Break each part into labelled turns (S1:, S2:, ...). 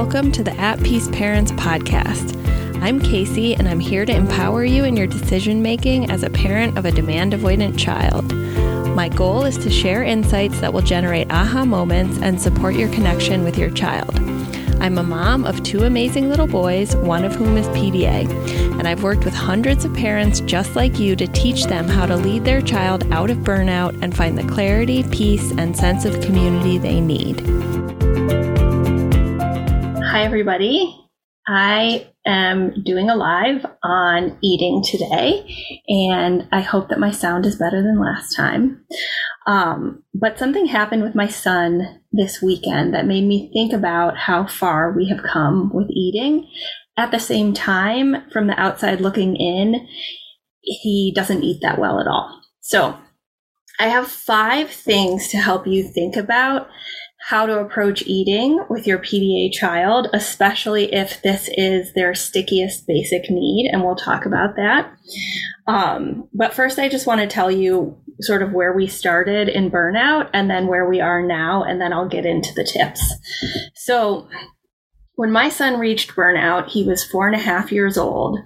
S1: welcome to the At Peace Parents podcast. I'm Casey, and I'm here to empower you in your decision making as a parent of a demand avoidant child. My goal is to share insights that will generate aha moments and support your connection with your child. I'm a mom of two amazing little boys, one of whom is PDA, and I've worked with hundreds of parents just like you to teach them how to lead their child out of burnout and find the clarity, peace, and sense of community they need. Hi, everybody. I am doing a live on eating today, and I hope that my sound is better than last time. Um, but something happened with my son this weekend that made me think about how far we have come with eating. At the same time, from the outside looking in, he doesn't eat that well at all. So I have five things to help you think about how to approach eating with your PDA child, especially if this is their stickiest basic need. And we'll talk about that. Um, but first, I just want to tell you sort of where we started in burnout and then where we are now. And then I'll get into the tips. So, when my son reached burnout, he was four and a half years old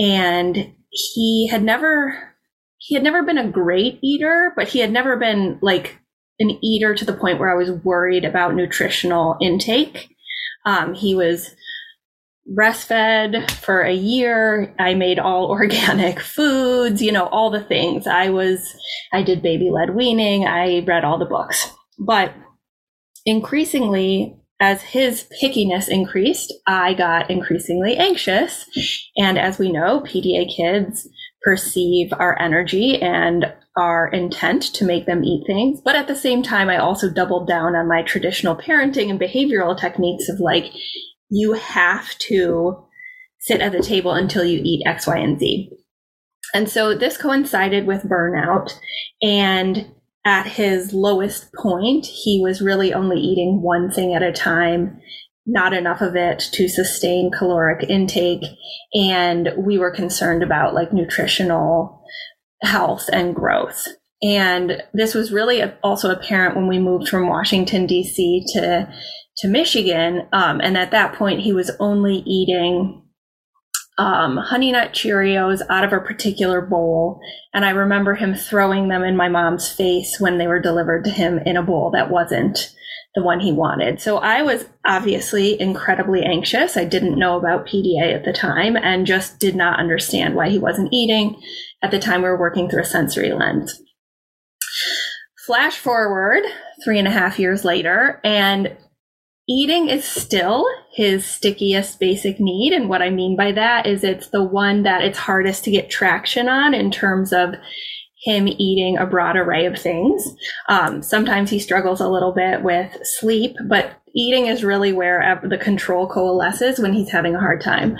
S1: and he had never he had never been a great eater, but he had never been like an eater to the point where I was worried about nutritional intake. Um, he was breastfed for a year. I made all organic foods, you know, all the things. I was, I did baby led weaning. I read all the books. But increasingly, as his pickiness increased, I got increasingly anxious. And as we know, PDA kids perceive our energy and our intent to make them eat things. But at the same time, I also doubled down on my traditional parenting and behavioral techniques of like, you have to sit at the table until you eat X, Y, and Z. And so this coincided with burnout. And at his lowest point, he was really only eating one thing at a time not enough of it to sustain caloric intake. And we were concerned about like nutritional health and growth. And this was really also apparent when we moved from Washington, D.C. to, to Michigan. Um, and at that point, he was only eating um, Honey Nut Cheerios out of a particular bowl. And I remember him throwing them in my mom's face when they were delivered to him in a bowl that wasn't the one he wanted. So I was obviously incredibly anxious. I didn't know about PDA at the time and just did not understand why he wasn't eating. At the time, we were working through a sensory lens. Flash forward three and a half years later, and eating is still his stickiest basic need. And what I mean by that is it's the one that it's hardest to get traction on in terms of him eating a broad array of things. Um, sometimes he struggles a little bit with sleep, but eating is really where the control coalesces when he's having a hard time.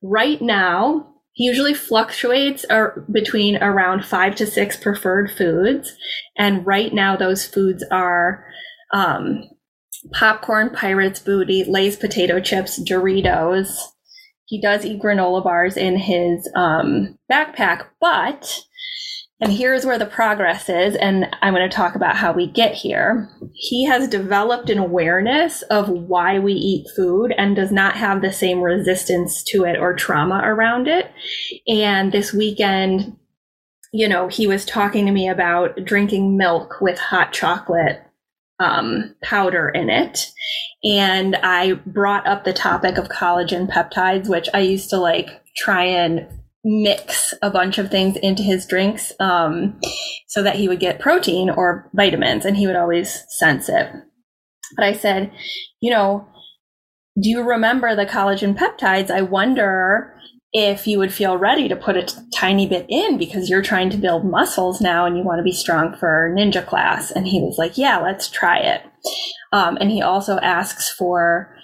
S1: Right now, he usually fluctuates between around five to six preferred foods. And right now, those foods are um, popcorn, Pirates Booty, Lay's potato chips, Doritos. He does eat granola bars in his um, backpack, but and here's where the progress is. And I'm going to talk about how we get here. He has developed an awareness of why we eat food and does not have the same resistance to it or trauma around it. And this weekend, you know, he was talking to me about drinking milk with hot chocolate um, powder in it. And I brought up the topic of collagen peptides, which I used to like try and mix a bunch of things into his drinks um, so that he would get protein or vitamins and he would always sense it. But I said, you know, do you remember the collagen peptides? I wonder if you would feel ready to put a t- tiny bit in because you're trying to build muscles now and you want to be strong for ninja class. And he was like, yeah, let's try it. Um, and he also asks for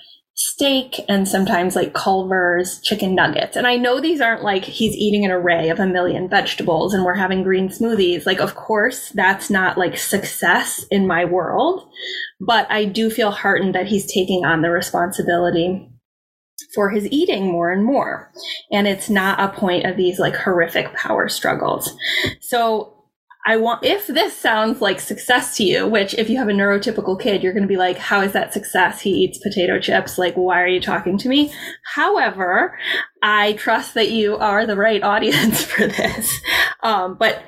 S1: steak and sometimes like Culver's chicken nuggets. And I know these aren't like he's eating an array of a million vegetables and we're having green smoothies. Like, of course, that's not like success in my world, but I do feel heartened that he's taking on the responsibility for his eating more and more. And it's not a point of these like horrific power struggles. So I want, if this sounds like success to you, which if you have a neurotypical kid, you're going to be like, how is that success? He eats potato chips. Like, why are you talking to me? However, I trust that you are the right audience for this. Um, but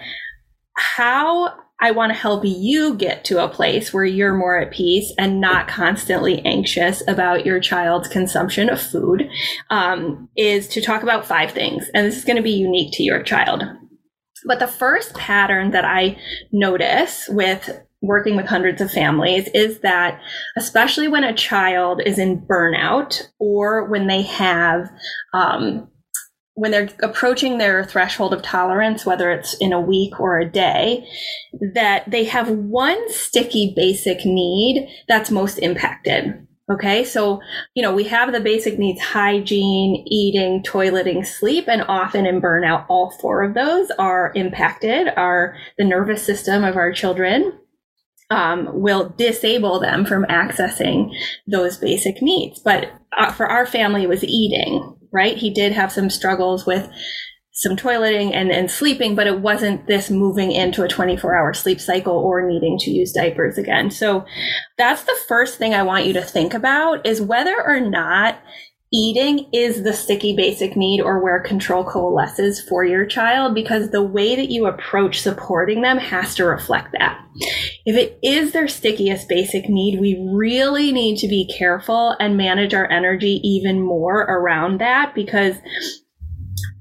S1: how I want to help you get to a place where you're more at peace and not constantly anxious about your child's consumption of food um, is to talk about five things. And this is going to be unique to your child. But the first pattern that I notice with working with hundreds of families is that especially when a child is in burnout or when they have um, when they're approaching their threshold of tolerance whether it's in a week or a day that they have one sticky basic need that's most impacted Okay, so, you know, we have the basic needs hygiene, eating, toileting, sleep, and often in burnout, all four of those are impacted. Our the nervous system of our children um, will disable them from accessing those basic needs. But uh, for our family, was eating, right? He did have some struggles with some toileting and, and sleeping, but it wasn't this moving into a 24 hour sleep cycle or needing to use diapers again. So that's the first thing I want you to think about is whether or not eating is the sticky basic need or where control coalesces for your child because the way that you approach supporting them has to reflect that. If it is their stickiest basic need, we really need to be careful and manage our energy even more around that because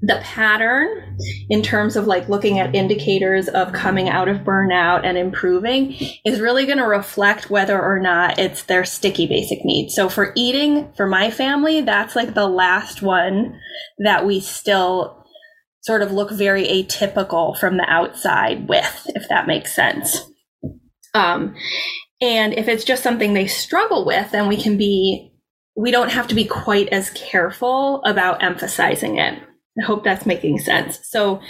S1: the pattern in terms of like looking at indicators of coming out of burnout and improving is really going to reflect whether or not it's their sticky basic needs. So for eating, for my family, that's like the last one that we still sort of look very atypical from the outside with, if that makes sense. Um, and if it's just something they struggle with, then we can be, we don't have to be quite as careful about emphasizing it. I hope that's making sense. So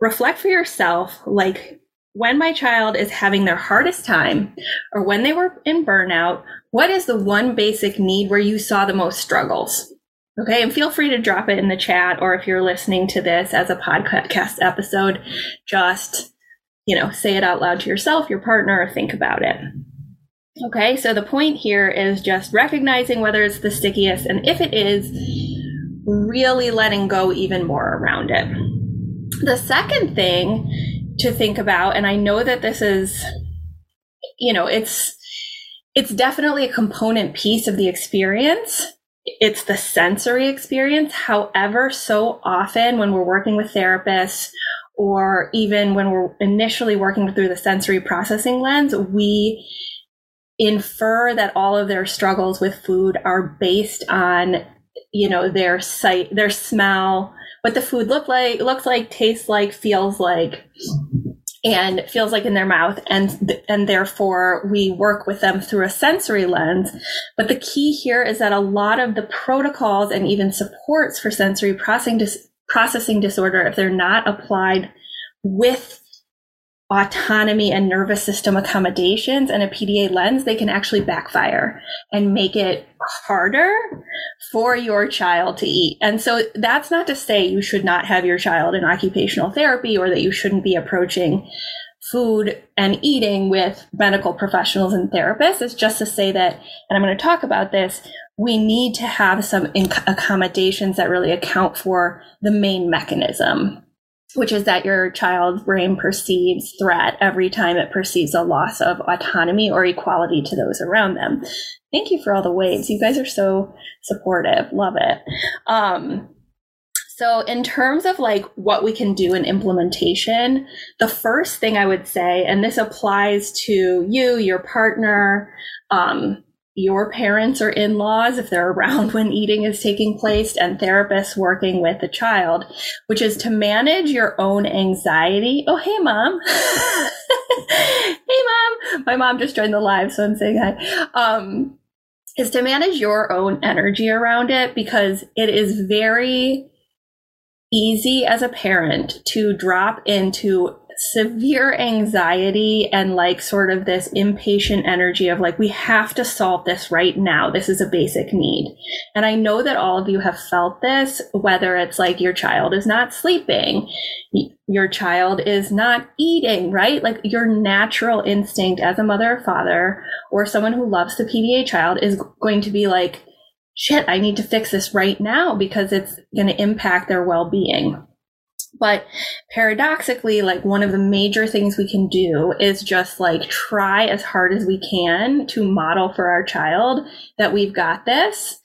S1: reflect for yourself like when my child is having their hardest time or when they were in burnout, what is the one basic need where you saw the most struggles? Okay, and feel free to drop it in the chat or if you're listening to this as a podcast episode, just you know, say it out loud to yourself, your partner, or think about it. Okay, so the point here is just recognizing whether it's the stickiest, and if it is, really letting go even more around it. The second thing to think about, and I know that this is, you know, it's, it's definitely a component piece of the experience. It's the sensory experience. However, so often when we're working with therapists or even when we're initially working through the sensory processing lens, we infer that all of their struggles with food are based on you know their sight their smell what the food look like looks like tastes like feels like and feels like in their mouth. And and therefore we work with them through a sensory lens. But the key here is that a lot of the protocols and even supports for sensory processing dis- processing disorder if they're not applied with autonomy and nervous system accommodations and a PDA lens, they can actually backfire and make it harder for your child to eat. And so that's not to say you should not have your child in occupational therapy or that you shouldn't be approaching food and eating with medical professionals and therapists. It's just to say that, and I'm going to talk about this, we need to have some accommodations that really account for the main mechanism which is that your child's brain perceives threat every time it perceives a loss of autonomy or equality to those around them. Thank you for all the waves. You guys are so supportive. Love it. Um, so, in terms of like what we can do in implementation, the first thing I would say, and this applies to you, your partner, um, your parents or in laws, if they're around when eating is taking place, and therapists working with the child, which is to manage your own anxiety. Oh, hey, mom. hey, mom. My mom just joined the live, so I'm saying hi. Um, is to manage your own energy around it because it is very easy as a parent to drop into severe anxiety and like sort of this impatient energy of like, we have to solve this right now. This is a basic need. And I know that all of you have felt this, whether it's like your child is not sleeping, your child is not eating, right? Like your natural instinct as a mother or father or someone who loves the PDA child is going to be like, shit, I need to fix this right now because it's going to impact their well being. But paradoxically, like one of the major things we can do is just like try as hard as we can to model for our child that we've got this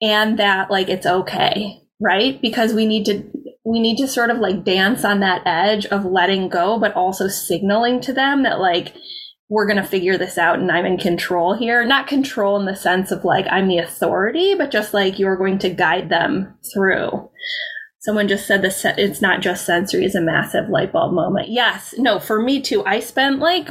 S1: and that like it's okay, right? Because we need to we need to sort of like dance on that edge of letting go but also signaling to them that like we're going to figure this out and I'm in control here. Not control in the sense of like I'm the authority, but just like you're going to guide them through. Someone just said this it's not just sensory is a massive light bulb moment. Yes, no, for me too. I spent like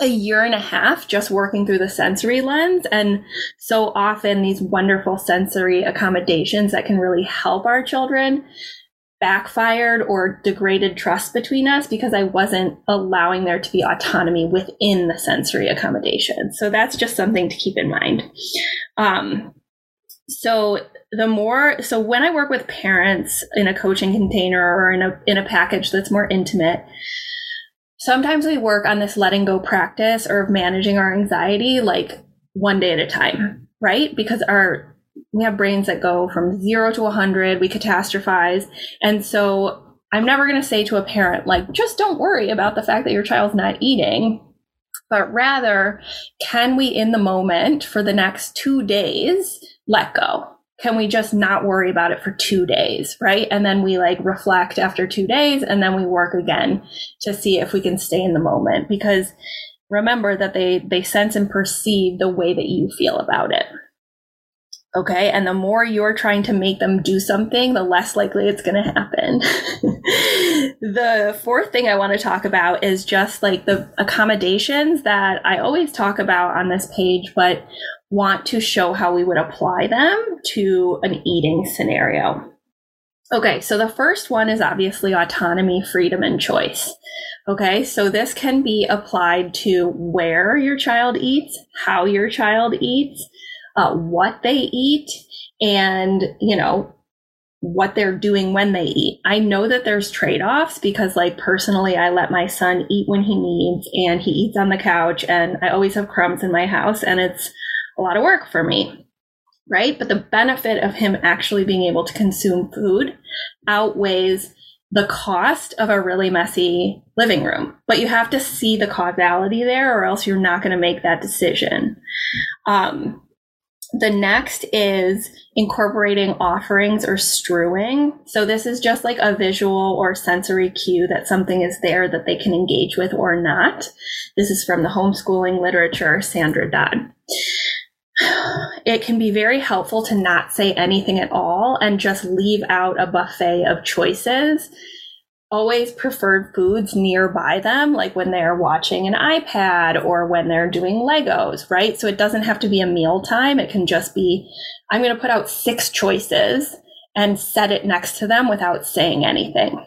S1: a year and a half just working through the sensory lens and so often these wonderful sensory accommodations that can really help our children backfired or degraded trust between us because I wasn't allowing there to be autonomy within the sensory accommodation. So that's just something to keep in mind. Um, so the more so when I work with parents in a coaching container or in a in a package that's more intimate, sometimes we work on this letting go practice or managing our anxiety like one day at a time, right? Because our we have brains that go from zero to 100 we catastrophize and so i'm never going to say to a parent like just don't worry about the fact that your child's not eating but rather can we in the moment for the next two days let go can we just not worry about it for two days right and then we like reflect after two days and then we work again to see if we can stay in the moment because remember that they they sense and perceive the way that you feel about it Okay. And the more you're trying to make them do something, the less likely it's going to happen. the fourth thing I want to talk about is just like the accommodations that I always talk about on this page, but want to show how we would apply them to an eating scenario. Okay. So the first one is obviously autonomy, freedom, and choice. Okay, so this can be applied to where your child eats, how your child eats, uh, what they eat and, you know, what they're doing when they eat. I know that there's trade offs because, like, personally, I let my son eat when he needs and he eats on the couch, and I always have crumbs in my house, and it's a lot of work for me. Right. But the benefit of him actually being able to consume food outweighs the cost of a really messy living room. But you have to see the causality there, or else you're not going to make that decision. Um, the next is incorporating offerings or strewing. So this is just like a visual or sensory cue that something is there that they can engage with or not. This is from the homeschooling literature, Sandra Dodd. It can be very helpful to not say anything at all and just leave out a buffet of choices always preferred foods nearby them, like when they're watching an iPad or when they're doing Legos, right? So it doesn't have to be a meal time. It can just be, I'm going to put out six choices and set it next to them without saying anything.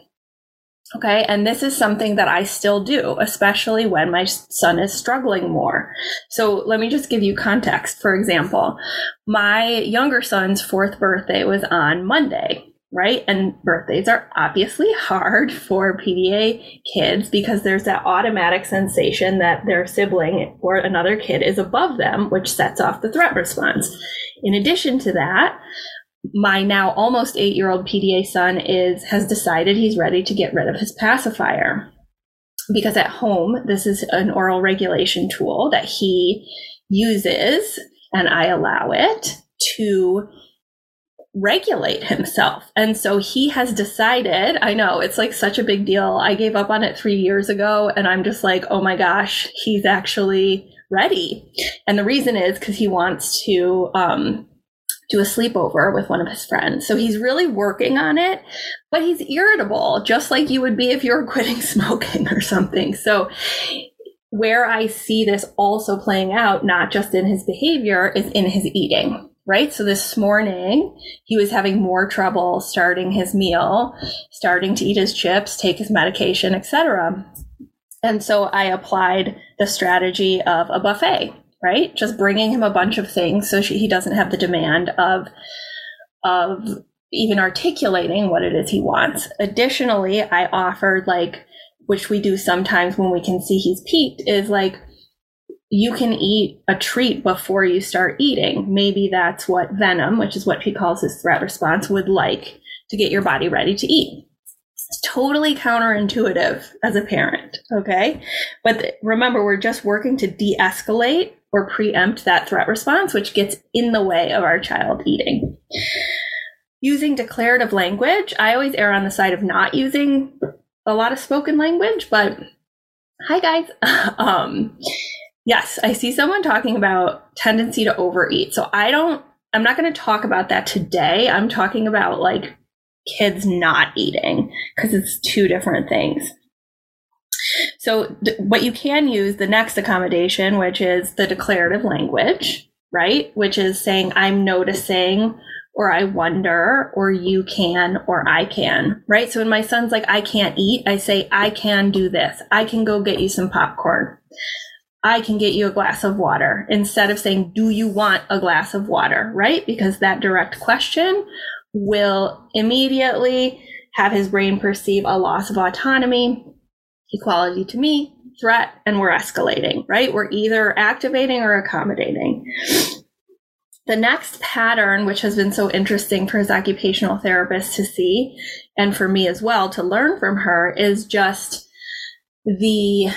S1: Okay. And this is something that I still do, especially when my son is struggling more. So let me just give you context. For example, my younger son's fourth birthday was on Monday right? And birthdays are obviously hard for PDA kids because there's that automatic sensation that their sibling or another kid is above them, which sets off the threat response. In addition to that, my now almost eight year old PDA son is has decided he's ready to get rid of his pacifier. Because at home, this is an oral regulation tool that he uses, and I allow it to regulate himself. And so he has decided, I know it's like such a big deal. I gave up on it three years ago and I'm just like, oh my gosh, he's actually ready. And the reason is because he wants to, um, do a sleepover with one of his friends. So he's really working on it, but he's irritable, just like you would be if you were quitting smoking or something. So where I see this also playing out, not just in his behavior, is in his eating. right? So this morning, he was having more trouble starting his meal, starting to eat his chips, take his medication, etc. And so I applied the strategy of a buffet, right? Just bringing him a bunch of things so she, he doesn't have the demand of of even articulating what it is he wants. Additionally, I offered like which we do sometimes when we can see he's peaked is like you can eat a treat before you start eating. Maybe that's what Venom, which is what he calls his threat response, would like to get your body ready to eat. Totally counterintuitive as a parent, okay? But remember, we're just working to de escalate or preempt that threat response, which gets in the way of our child eating. Using declarative language, I always err on the side of not using a lot of spoken language, but hi guys. um, Yes, I see someone talking about tendency to overeat. So I don't, I'm not going to talk about that today. I'm talking about like kids not eating because it's two different things. So, th- what you can use the next accommodation, which is the declarative language, right? Which is saying, I'm noticing, or I wonder, or you can, or I can, right? So, when my son's like, I can't eat, I say, I can do this. I can go get you some popcorn. I can get you a glass of water instead of saying, Do you want a glass of water? Right? Because that direct question will immediately have his brain perceive a loss of autonomy, equality to me, threat, and we're escalating, right? We're either activating or accommodating. The next pattern, which has been so interesting for his occupational therapist to see, and for me as well to learn from her, is just the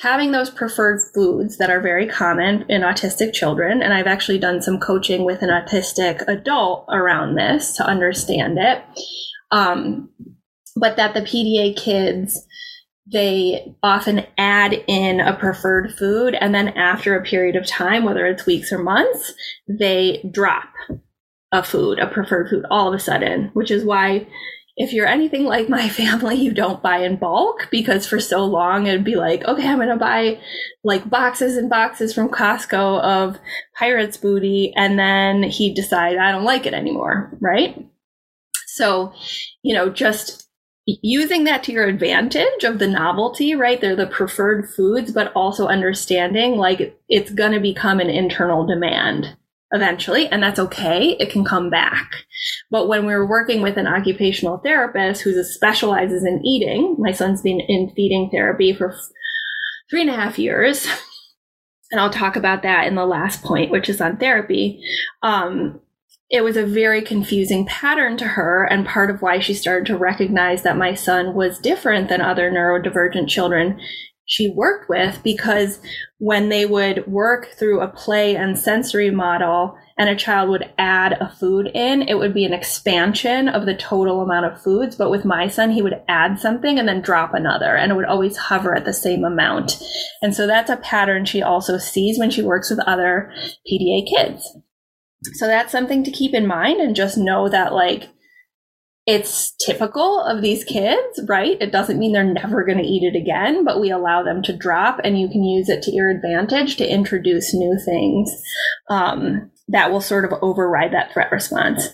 S1: having those preferred foods that are very common in autistic children. And I've actually done some coaching with an autistic adult around this to understand it. Um, but that the PDA kids, they often add in a preferred food. And then after a period of time, whether it's weeks or months, they drop a food, a preferred food all of a sudden, which is why if you're anything like my family, you don't buy in bulk because for so long it'd be like, okay, I'm going to buy like boxes and boxes from Costco of Pirates booty. And then he'd decide, I don't like it anymore. Right. So, you know, just using that to your advantage of the novelty, right? They're the preferred foods, but also understanding like it's going to become an internal demand eventually, and that's okay. It can come back. But when we are working with an occupational therapist who specializes in eating, my son's been in feeding therapy for three and a half years. And I'll talk about that in the last point, which is on therapy. Um, it was a very confusing pattern to her, and part of why she started to recognize that my son was different than other neurodivergent children she worked with because when they would work through a play and sensory model and a child would add a food in, it would be an expansion of the total amount of foods. But with my son, he would add something and then drop another, and it would always hover at the same amount. And so that's a pattern she also sees when she works with other PDA kids. So that's something to keep in mind and just know that, like, it's typical of these kids, right? It doesn't mean they're never going to eat it again, but we allow them to drop and you can use it to your advantage to introduce new things um, that will sort of override that threat response.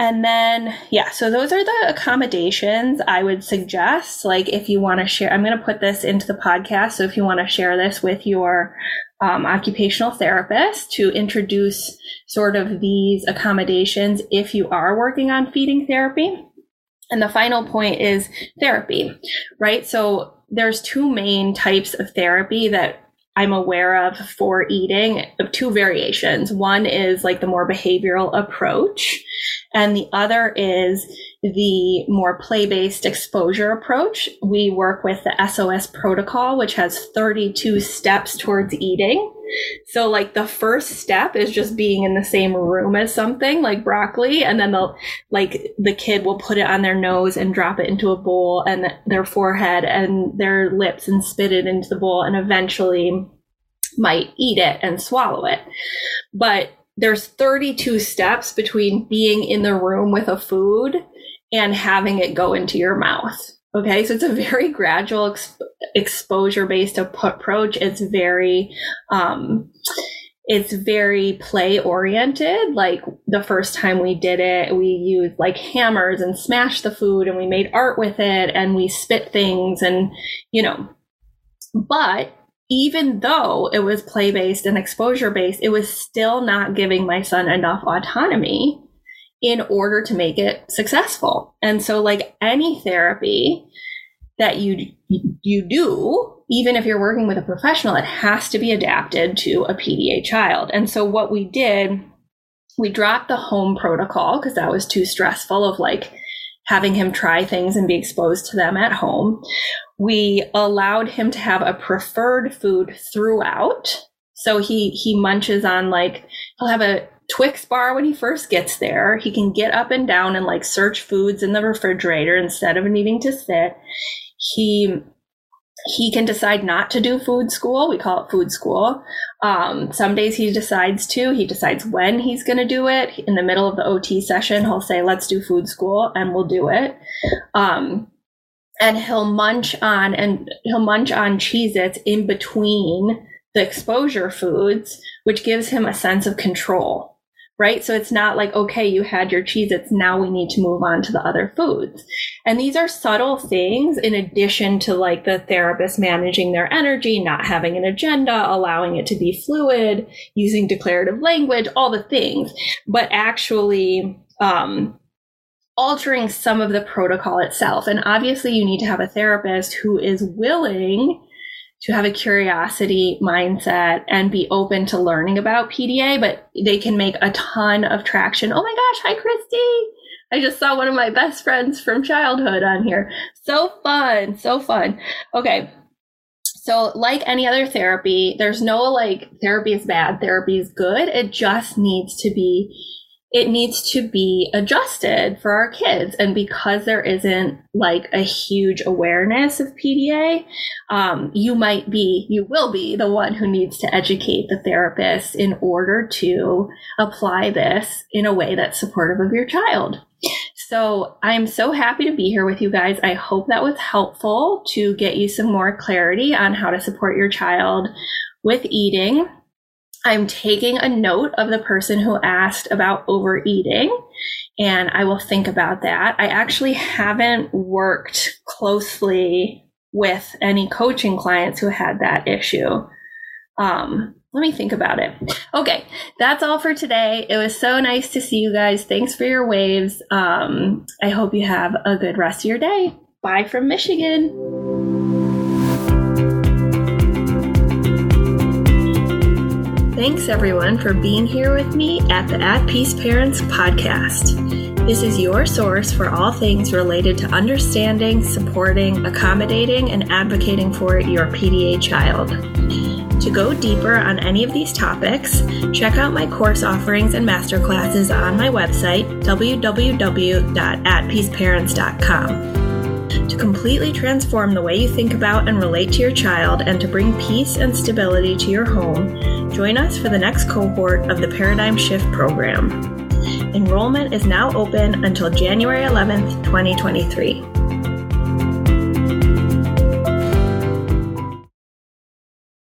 S1: And then, yeah, so those are the accommodations I would suggest. Like, if you want to share, I'm going to put this into the podcast. So, if you want to share this with your um, occupational therapist to introduce sort of these accommodations if you are working on feeding therapy. And the final point is therapy, right? So there's two main types of therapy that I'm aware of for eating, two variations. One is like the more behavioral approach, and the other is the more play based exposure approach. We work with the SOS protocol, which has 32 steps towards eating. So, like, the first step is just being in the same room as something like broccoli, and then they'll, like, the kid will put it on their nose and drop it into a bowl and their forehead and their lips and spit it into the bowl, and eventually might eat it and swallow it. But there's 32 steps between being in the room with a food and having it go into your mouth. Okay, so it's a very gradual exposure based approach. It's very, um, it's very play oriented. Like the first time we did it, we used like hammers and smashed the food and we made art with it and we spit things and, you know, but even though it was play based and exposure based, it was still not giving my son enough autonomy in order to make it successful. And so, like any therapy that you you do, even if you're working with a professional, it has to be adapted to a PDA child. And so, what we did, we dropped the home protocol because that was too stressful of like having him try things and be exposed to them at home. We allowed him to have a preferred food throughout. So he he munches on like he'll have a Twix bar when he first gets there. He can get up and down and like search foods in the refrigerator instead of needing to sit. He he can decide not to do food school. We call it food school. Um, some days he decides to. He decides when he's going to do it. In the middle of the OT session, he'll say, "Let's do food school," and we'll do it. Um, and he'll munch on and he'll munch on Cheez-Its in between the exposure foods, which gives him a sense of control right? So it's not like, okay, you had your cheese. It's now we need to move on to the other foods. And these are subtle things in addition to like the therapist managing their energy, not having an agenda, allowing it to be fluid, using declarative language, all the things, but actually, um, altering some of the protocol itself. And obviously you need to have a therapist who is willing to have a curiosity mindset and be open to learning about PDA, but they can make a ton of traction. Oh my gosh, hi Christy. I just saw one of my best friends from childhood on here. So fun, so fun. Okay. So, like any other therapy, there's no like therapy is bad, therapy is good. It just needs to be it needs to be adjusted for our kids. And because there isn't like a huge awareness of PDA, um, you might be, you will be the one who needs to educate the therapist in order to apply this in a way that's supportive of your child. So I'm so happy to be here with you guys. I hope that was helpful to get you some more clarity on how to support your child with eating. I'm taking a note of the person who asked about overeating, and I will think about that. I actually haven't worked closely with any coaching clients who had that issue. Um, let me think about it. Okay, that's all for today. It was so nice to see you guys. Thanks for your waves. Um, I hope you have a good rest of your day. Bye from Michigan. Thanks everyone for being here with me at the At Peace Parents podcast. This is your source for all things related to understanding, supporting, accommodating, and advocating for your PDA child. To go deeper on any of these topics, check out my course offerings and masterclasses on my website, www.atpeaceparents.com. To completely transform the way you think about and relate to your child and to bring peace and stability to your home, Join us for the next cohort of the Paradigm Shift program. Enrollment is now open until January 11th, 2023.